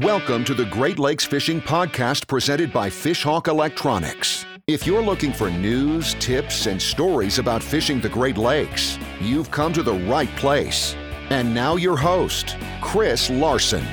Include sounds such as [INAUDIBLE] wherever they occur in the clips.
Welcome to the Great Lakes Fishing Podcast presented by Fishhawk Electronics. If you're looking for news, tips, and stories about fishing the Great Lakes, you've come to the right place. And now, your host, Chris Larson.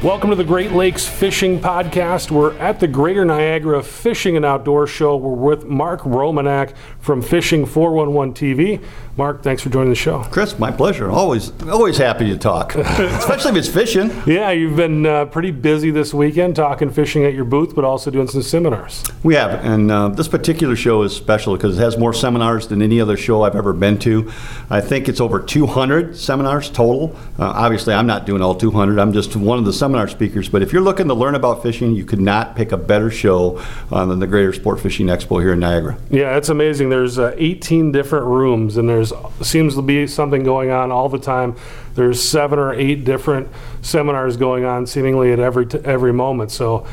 Welcome to the Great Lakes Fishing Podcast. We're at the Greater Niagara Fishing and Outdoor Show. We're with Mark Romanack from Fishing 411 TV. Mark, thanks for joining the show. Chris, my pleasure. Always, always happy to talk, [LAUGHS] especially if it's fishing. Yeah, you've been uh, pretty busy this weekend talking fishing at your booth, but also doing some seminars. We have, and uh, this particular show is special because it has more seminars than any other show I've ever been to. I think it's over 200 seminars total. Uh, obviously, I'm not doing all 200. I'm just one of the seminar speakers. But if you're looking to learn about fishing, you could not pick a better show uh, than the Greater Sport Fishing Expo here in Niagara. Yeah, it's amazing. There's uh, 18 different rooms, and there's seems to be something going on all the time. There's seven or eight different seminars going on, seemingly at every t- every moment. So.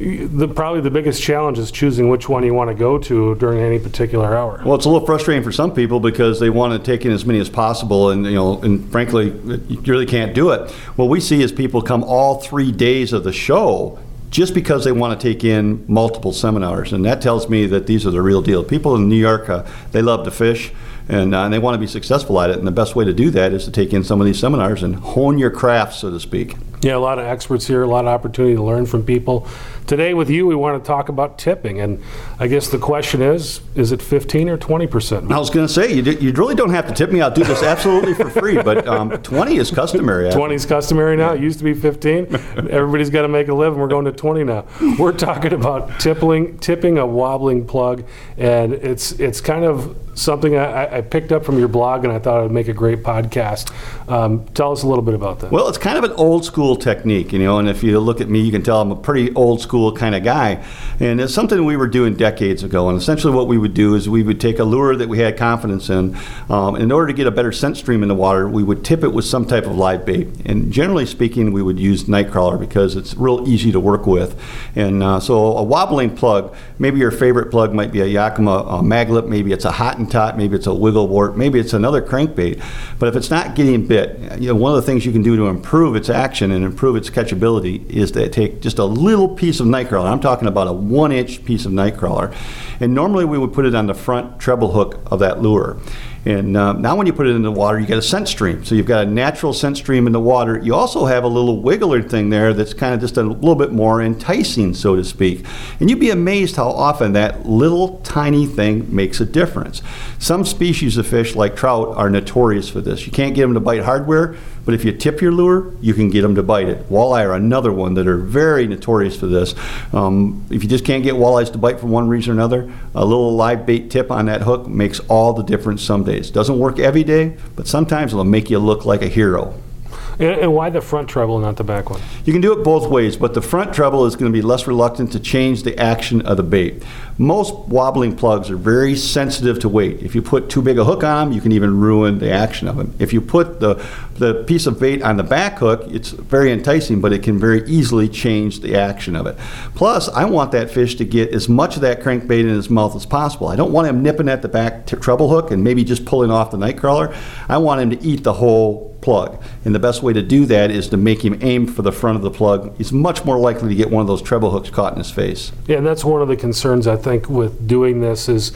The, probably the biggest challenge is choosing which one you want to go to during any particular hour. Well, it's a little frustrating for some people because they want to take in as many as possible, and you know, and frankly, you really can't do it. What we see is people come all three days of the show just because they want to take in multiple seminars, and that tells me that these are the real deal. People in New York, uh, they love to fish and, uh, and they want to be successful at it. And the best way to do that is to take in some of these seminars and hone your craft, so to speak. Yeah, a lot of experts here, a lot of opportunity to learn from people. Today, with you, we want to talk about tipping. And I guess the question is is it 15 or 20%? I was going to say, you, you really don't have to tip me. I'll do this absolutely for free, but um, 20 is customary. 20 is customary now. It used to be 15. Everybody's got to make a living. We're going to 20 now. We're talking about tipping, tipping a wobbling plug, and it's, it's kind of something I, I, picked up from your blog, and I thought it would make a great podcast. Um, tell us a little bit about that. Well, it's kind of an old school technique, you know, and if you look at me, you can tell I'm a pretty old school kind of guy. And it's something we were doing decades ago. And essentially, what we would do is we would take a lure that we had confidence in. Um, in order to get a better scent stream in the water, we would tip it with some type of live bait. And generally speaking, we would use nightcrawler because it's real easy to work with. And uh, so, a wobbling plug, maybe your favorite plug might be a Yakima a Mag Lip, maybe it's a Hot 'N Tot, maybe it's a Wiggle Wart, maybe it's another crankbait. But if it's not getting bit, you know, one of the things you can do to improve its action and improve its catchability is to take just a little piece of nightcrawler. I'm talking about a one inch piece of nightcrawler. And normally we would put it on the front treble hook of that lure. And uh, now, when you put it in the water, you get a scent stream. So you've got a natural scent stream in the water. You also have a little wiggler thing there that's kind of just a little bit more enticing, so to speak. And you'd be amazed how often that little tiny thing makes a difference. Some species of fish, like trout, are notorious for this. You can't get them to bite hardware, but if you tip your lure, you can get them to bite it. Walleye are another one that are very notorious for this. Um, if you just can't get walleyes to bite for one reason or another, a little live bait tip on that hook makes all the difference some days. Doesn't work every day, but sometimes it'll make you look like a hero. And, and, why the front treble, and not the back one? You can do it both ways, but the front treble is going to be less reluctant to change the action of the bait. Most wobbling plugs are very sensitive to weight. If you put too big a hook on them, you can even ruin the action of them. If you put the, the piece of bait on the back hook, it's very enticing, but it can very easily change the action of it. Plus, I want that fish to get as much of that crankbait in his mouth as possible. I don't want him nipping at the back t- treble hook and maybe just pulling off the nightcrawler. I want him to eat the whole plug. And the best way to do that is to make him aim for the front of the plug. He's much more likely to get one of those treble hooks caught in his face. Yeah, and that's one of the concerns I think with doing this is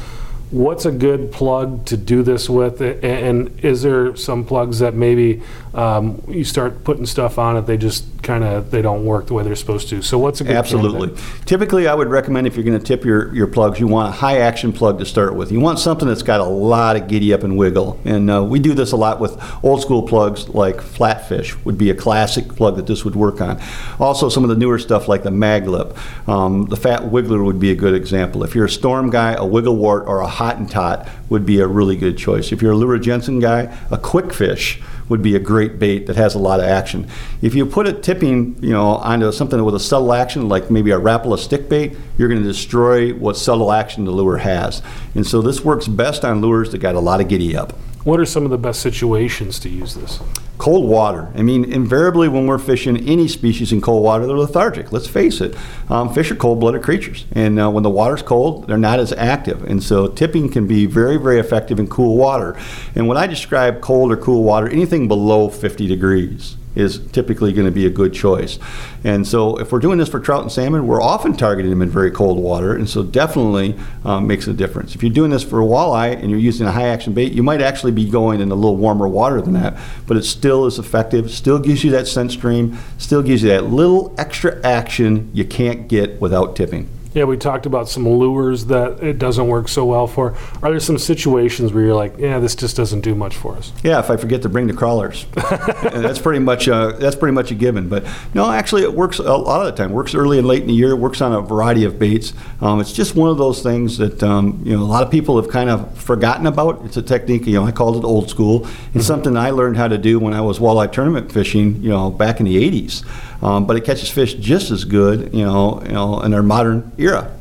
what's a good plug to do this with and is there some plugs that maybe um, you start putting stuff on it they just kind of they don't work the way they're supposed to. So what's a good absolutely. Candidate? typically i would recommend if you're going to tip your, your plugs you want a high action plug to start with. You want something that's got a lot of giddy up and wiggle. And uh, we do this a lot with old school plugs like flatfish would be a classic plug that this would work on. Also some of the newer stuff like the Mag Lip. Um, the fat wiggler would be a good example. If you're a storm guy a Wiggle Wart or a Hot 'N Tot would be a really good choice. If you're a Luhr Jensen guy, a Kwikfish would be a great bait that has a lot of action. If you put it tipping, you know, onto something with a subtle action, like maybe a Rapala stick bait, you're going to destroy what subtle action the lure has. And so this works best on lures that got a lot of giddy up. What are some of the best situations to use this? Cold water. I mean, invariably when we're fishing any species in cold water, they're lethargic. Let's face it. Um, fish are cold-blooded creatures, and uh, when the water's cold, they're not as active. And so tipping can be very, very effective in cool water. And when I describe cold or cool water, anything below 50 degrees is typically going to be a good choice. And so, if we're doing this for trout and salmon, we're often targeting them in very cold water, and so definitely um, makes a difference. If you're doing this for walleye and you're using a high action bait, you might actually be going in a little warmer water than that, but it still is effective, still gives you that scent stream, still gives you that little extra action you can't get without tipping. Yeah, we talked about some lures that it doesn't work so well for. Are there some situations where you're like, yeah, this just doesn't do much for us? Yeah, if I forget to bring the crawlers, [LAUGHS] that's pretty much uh, that's pretty much a given. But no, actually, it works a lot of the time. It works early and late in the year. It works on a variety of baits. Um, it's just one of those things that um, you know a lot of people have kind of forgotten about. It's a technique. You know, I called it old school. It's something I learned how to do when I was walleye tournament fishing. You know, back in the '80s. Um, but it catches fish just as good. You know, you know, in our modern era.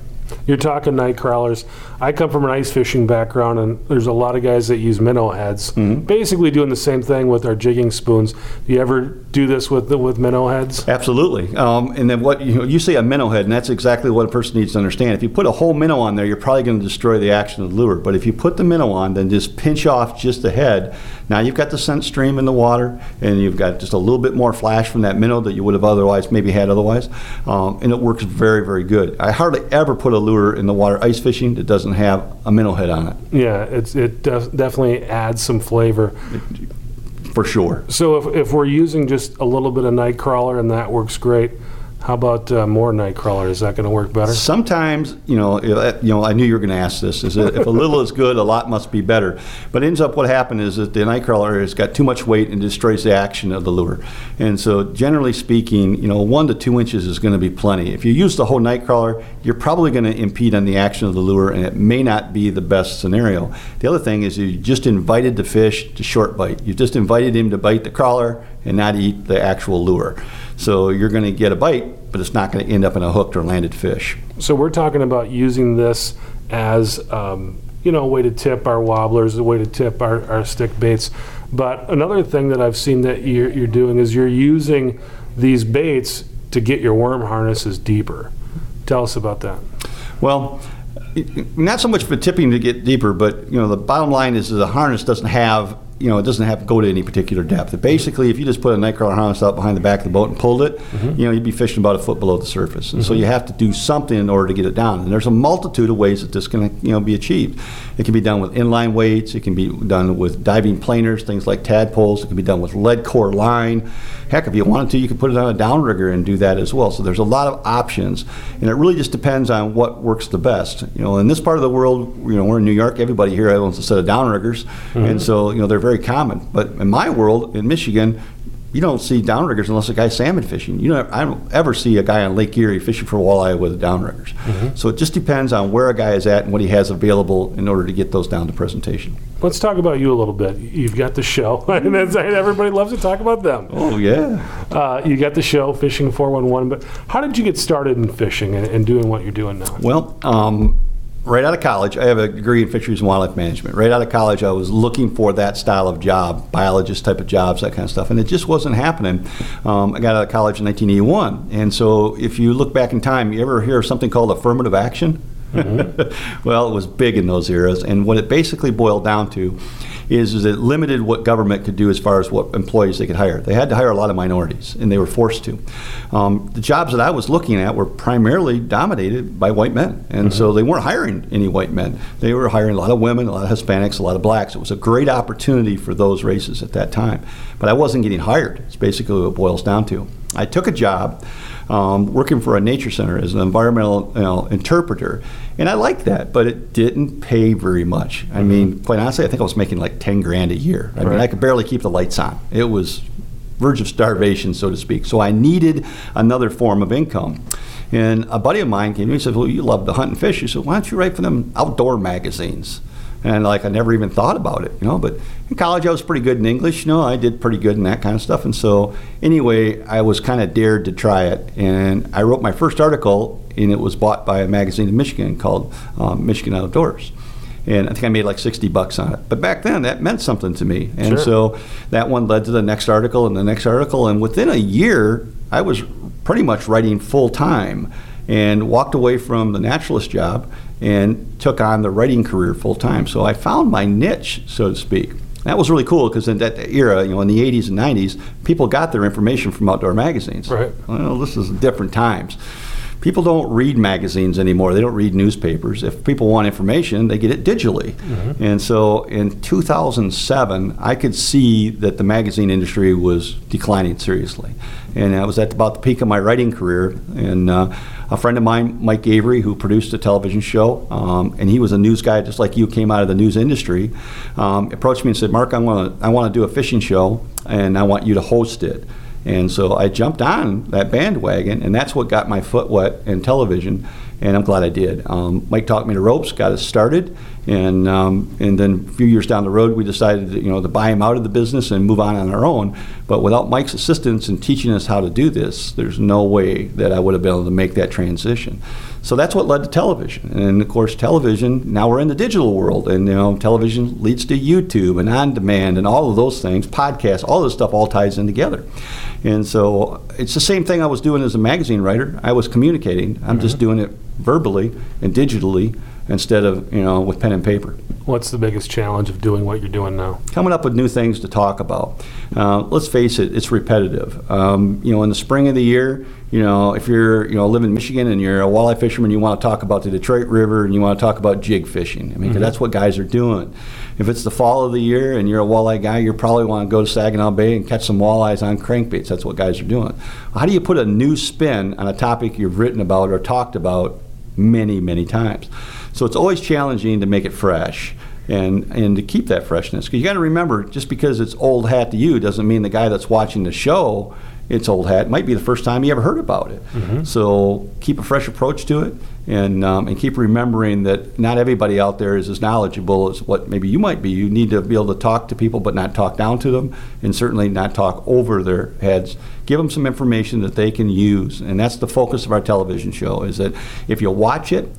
You're talking night crawlers. I come from an ice fishing background, and there's a lot of guys that use minnow heads, basically doing the same thing with our jigging spoons. Do you ever do this with the, with minnow heads? Absolutely. Um, and then what you, know, you say a minnow head, and that's exactly what a person needs to understand. If you put a whole minnow on there, you're probably going to destroy the action of the lure. But if you put the minnow on, then just pinch off just the head. Now you've got the scent stream in the water, and you've got just a little bit more flash from that minnow that you would have otherwise maybe had otherwise, um, and it works very very good. I hardly ever put a lure in the water ice fishing that doesn't have a mental head on it, Yeah, it's, it def- definitely adds some flavor. for sure. So if, if we're using just a little bit of Nightcrawler and that works great, how about uh, more night crawler? Is that going to work better? Sometimes, you know, you know, I knew you were going to ask this. Is if a little is good, a lot must be better. But ends up what happened is that the nightcrawler has got too much weight and destroys the action of the lure. And so, generally speaking, you know, one to two inches is going to be plenty. If you use the whole nightcrawler, you're probably going to impede on the action of the lure, and it may not be the best scenario. The other thing is you just invited the fish to short bite. You just invited him to bite the crawler and not eat the actual lure. So you're going to get a bite, but it's not going to end up in a hooked or landed fish. So we're talking about using this as um, you know a way to tip our wobblers, a way to tip our, our stick baits. But another thing that I've seen that you're, you're doing is you're using these baits to get your worm harnesses deeper. Tell us about that. Well, not so much for tipping to get deeper, but you know the bottom line is the harness doesn't have you know it doesn't have to go to any particular depth. Mm-hmm. Basically, if you just put a nightcrawler harness out behind the back of the boat and pulled it, mm-hmm. you know you'd be fishing about a foot below the surface, and so mm-hmm. you have to do something in order to get it down. And there's a multitude of ways that this can you know be achieved. It can be done with inline weights. It can be done with diving planers, things like tadpoles. It can be done with lead core line. Heck, if you wanted to, you could put it on a downrigger and do that as well. So there's a lot of options, and it really just depends on what works the best. You know, in this part of the world, you know, we're in New York. Everybody here owns a set of downriggers, and so you know they're very common. But in my world, in Michigan, you don't see downriggers unless a guy's salmon fishing. You know, I don't ever see a guy on Lake Erie fishing for walleye with downriggers. So it just depends on where a guy is at and what he has available in order to get those down to presentation. Let's talk about you a little bit. You've got the show, [LAUGHS] and that's, everybody loves to talk about them. Oh yeah. Uh, you got the show, Fishing 411, but how did you get started in fishing and, and doing what you're doing now? Well, um, right out of college, I have a degree in fisheries and wildlife management. Right out of college, I was looking for that style of job, biologist type of jobs, that kind of stuff, and it just wasn't happening. Um, I got out of college in 1981, and so if you look back in time, you ever hear of something called affirmative action? [LAUGHS] well, it was big in those eras, and what it basically boiled down to is, is it limited what government could do as far as what employees they could hire. They had to hire a lot of minorities, and they were forced to. Um, the jobs that I was looking at were primarily dominated by white men, and so they weren't hiring any white men. They were hiring a lot of women, a lot of Hispanics, a lot of blacks. It was a great opportunity for those races at that time, but I wasn't getting hired. It's basically what it boils down to. I took a job um, working for a nature center as an environmental you know, interpreter, and I liked that, but it didn't pay very much. I mean, quite honestly, I think I was making like ten grand a year. I mean, I could barely keep the lights on. It was verge of starvation, so to speak. So I needed another form of income. And a buddy of mine came to me and said, "Well, you love to hunt and fish." He said, "Why don't you write for them outdoor magazines?" And like I never even thought about it, you know. But in college, I was pretty good in English. You know, I did pretty good in that kind of stuff. And so anyway, I was kind of dared to try it, and I wrote my first article, and it was bought by a magazine in Michigan called um, Michigan Outdoors. And I think I made like 60 bucks on it. But back then, that meant something to me. And Sure. so that one led to the next article and the next article. And within a year, I was pretty much writing full time and walked away from the naturalist job and took on the writing career full time. So I found my niche, so to speak. That was really cool because in that era, you know, in the 80s and 90s, people got their information from outdoor magazines. Right. Well, this is different times. People don't read magazines anymore. They don't read newspapers. If people want information, they get it digitally. Mm-hmm. And so in 2007, I could see that the magazine industry was declining seriously. And I was at about the peak of my writing career. And uh, a friend of mine, Mike Avery, who produced a television show, um, and he was a news guy just like you, came out of the news industry, um, approached me and said, Mark, I want to I want to do a fishing show, and I want you to host it. And so I jumped on that bandwagon, and that's what got my foot wet in television, and I'm glad I did. Um, Mike taught me the ropes, got us started, and um, and then a few years down the road, we decided to, you know to buy him out of the business and move on on our own. But without Mike's assistance in teaching us how to do this, there's no way that I would have been able to make that transition. So that's what led to television, and of course, television. Now we're in the digital world, and you know, television leads to YouTube and on demand and all of those things, podcasts, all this stuff all ties in together. And so it's the same thing I was doing as a magazine writer. I was communicating. I'm just mm-hmm. doing it verbally and digitally instead of you know with pen and paper. What's the biggest challenge of doing what you're doing now? Coming up with new things to talk about. Uh, let's face it, it's repetitive. Um, you know, in the spring of the year, you know, if you're you know live in Michigan and you're a walleye fisherman, you want to talk about the Detroit River and you want to talk about jig fishing. I mean, 'cause that's what guys are doing. If it's the fall of the year and you're a walleye guy, you probably want to go to Saginaw Bay and catch some walleyes on crankbaits. That's what guys are doing. How do you put a new spin on a topic you've written about or talked about many, many times? So it's always challenging to make it fresh and and to keep that freshness. Because you got to remember, just because it's old hat to you doesn't mean the guy that's watching the show it's old hat. It might be the first time he ever heard about it. So keep a fresh approach to it, and um, and keep remembering that not everybody out there is as knowledgeable as what maybe you might be. You need to be able to talk to people, but not talk down to them, and certainly not talk over their heads. Give them some information that they can use, and that's the focus of our television show. Is that if you watch it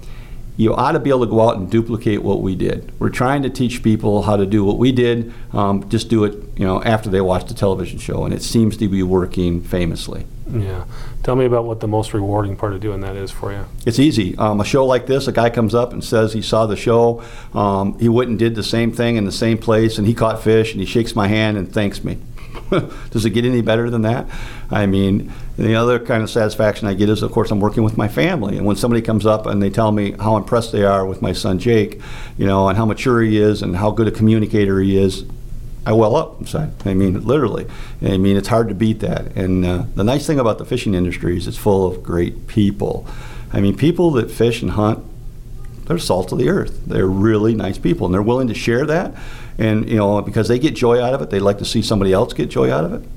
you ought to be able to go out and duplicate what we did. We're trying to teach people how to do what we did. Um, just do it, you know, after they watch the television show, and it seems to be working famously. Yeah. Tell me about what the most rewarding part of doing that is for you. It's easy. Um, a show like this, a guy comes up and says he saw the show. Um, he went and did the same thing in the same place, and he caught fish, and he shakes my hand and thanks me. [LAUGHS] Does it get any better than that? I mean, the other kind of satisfaction I get is, of course, I'm working with my family. And when somebody comes up and they tell me how impressed they are with my son Jake, you know, and how mature he is and how good a communicator he is, I well up inside. I mean, literally. I mean, it's hard to beat that. And uh, the nice thing about the fishing industry is it's full of great people. I mean, people that fish and hunt, they're salt of the earth. They're really nice people, and they're willing to share that. And you know, because they get joy out of it, they like to see somebody else get joy out of it.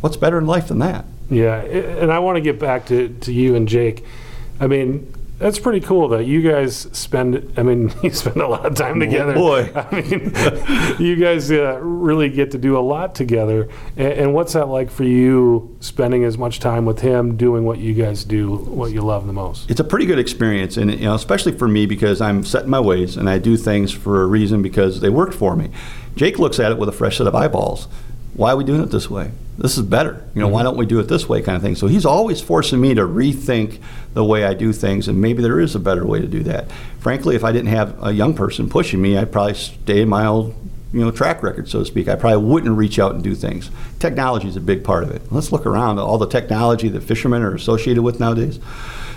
What's better in life than that? Yeah, and I want to get back to, to you and Jake. I mean, that's pretty cool that you guys spend. I mean, [LAUGHS] you spend a lot of time together. boy. [LAUGHS] I mean, you guys uh, really get to do a lot together. And, and what's that like for you, spending as much time with him, doing what you guys do, what you love the most? it's a pretty good experience, and you know, especially for me because I'm set in my ways and I do things for a reason because they worked for me. Jake looks at it with a fresh set of eyeballs. Why are we doing it this way? This is better. You know, why mm-hmm. don't we do it this way, kind of thing. So he's always forcing me to rethink the way I do things, and maybe there is a better way to do that. Frankly, if I didn't have a young person pushing me, I'd probably stay in my old you know, track record, so to speak. I probably wouldn't reach out and do things. Technology is a big part of it. Let's look around at all the technology that fishermen are associated with nowadays.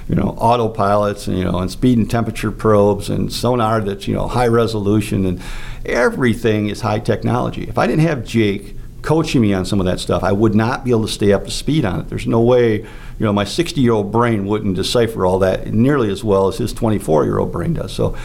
You know, autopilots, and, you know, and speed and temperature probes, and sonar that's you know high resolution, and everything is high technology. If I didn't have Jake coaching me on some of that stuff, I would not be able to stay up to speed on it. There's no way, you know, my 60 year old brain wouldn't decipher all that nearly as well as his 24 year old brain does. So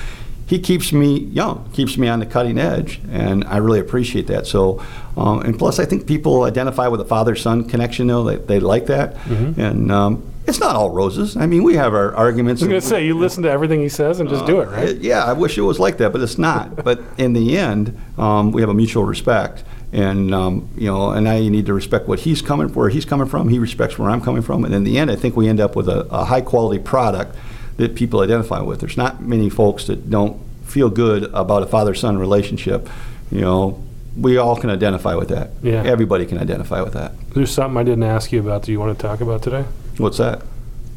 he keeps me young, keeps me on the cutting edge, and I really appreciate that. So, um, and plus, I think people identify with a father son connection, though, they, they like that. And um, it's not all roses. I mean, we have our arguments. I was going to say, you listen to everything he says and just do it, right? Uh, yeah, I wish it was like that, but it's not. but in the end, um, we have a mutual respect, and um, you know, and I need to respect what he's coming, where he's coming from. He respects where I'm coming from, and in the end, I think we end up with a, a high quality product that people identify with. There's not many folks that don't feel good about a father son relationship. You know, we all can identify with that. Yeah. Everybody can identify with that. There's something I didn't ask you about that you want to talk about today? What's that?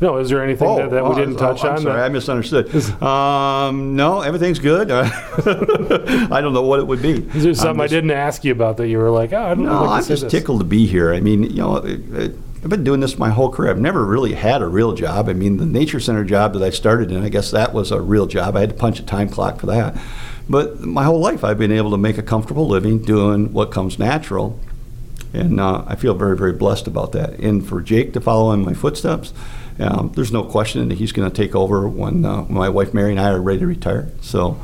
No, is there anything that, that we oh, didn't oh, touch I'm on? Sorry, that- I misunderstood. Um, no, everything's good. [LAUGHS] I don't know what it would be. is there something I didn't ask you about that you were like, oh, I don't know. No, can I'm just this. tickled to be here. I mean, you know, it, it, I've been doing this my whole career. I've never really had a real job. I mean, the nature center job that I started in, I guess that was a real job. I had to punch a time clock for that. But my whole life, I've been able to make a comfortable living doing what comes natural. And uh, I feel very, very blessed about that. And for Jake to follow in my footsteps, um, there's no question that he's going to take over when, uh, when my wife Mary and I are ready to retire. So,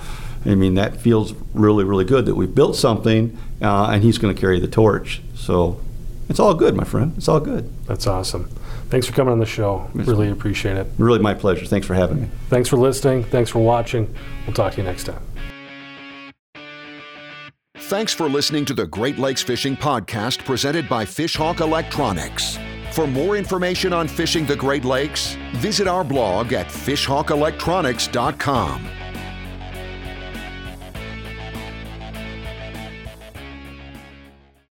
I mean, that feels really, really good that we've built something uh, and he's going to carry the torch. So, it's all good, my friend. It's all good. That's awesome. Thanks for coming on the show. Really appreciate it. Really, my pleasure. Thanks for having me. Thanks for listening. Thanks for watching. We'll talk to you next time. Thanks for listening to the Great Lakes Fishing Podcast presented by Fishhawk Electronics. For more information on fishing the Great Lakes, visit our blog at fishhawkelectronics.com.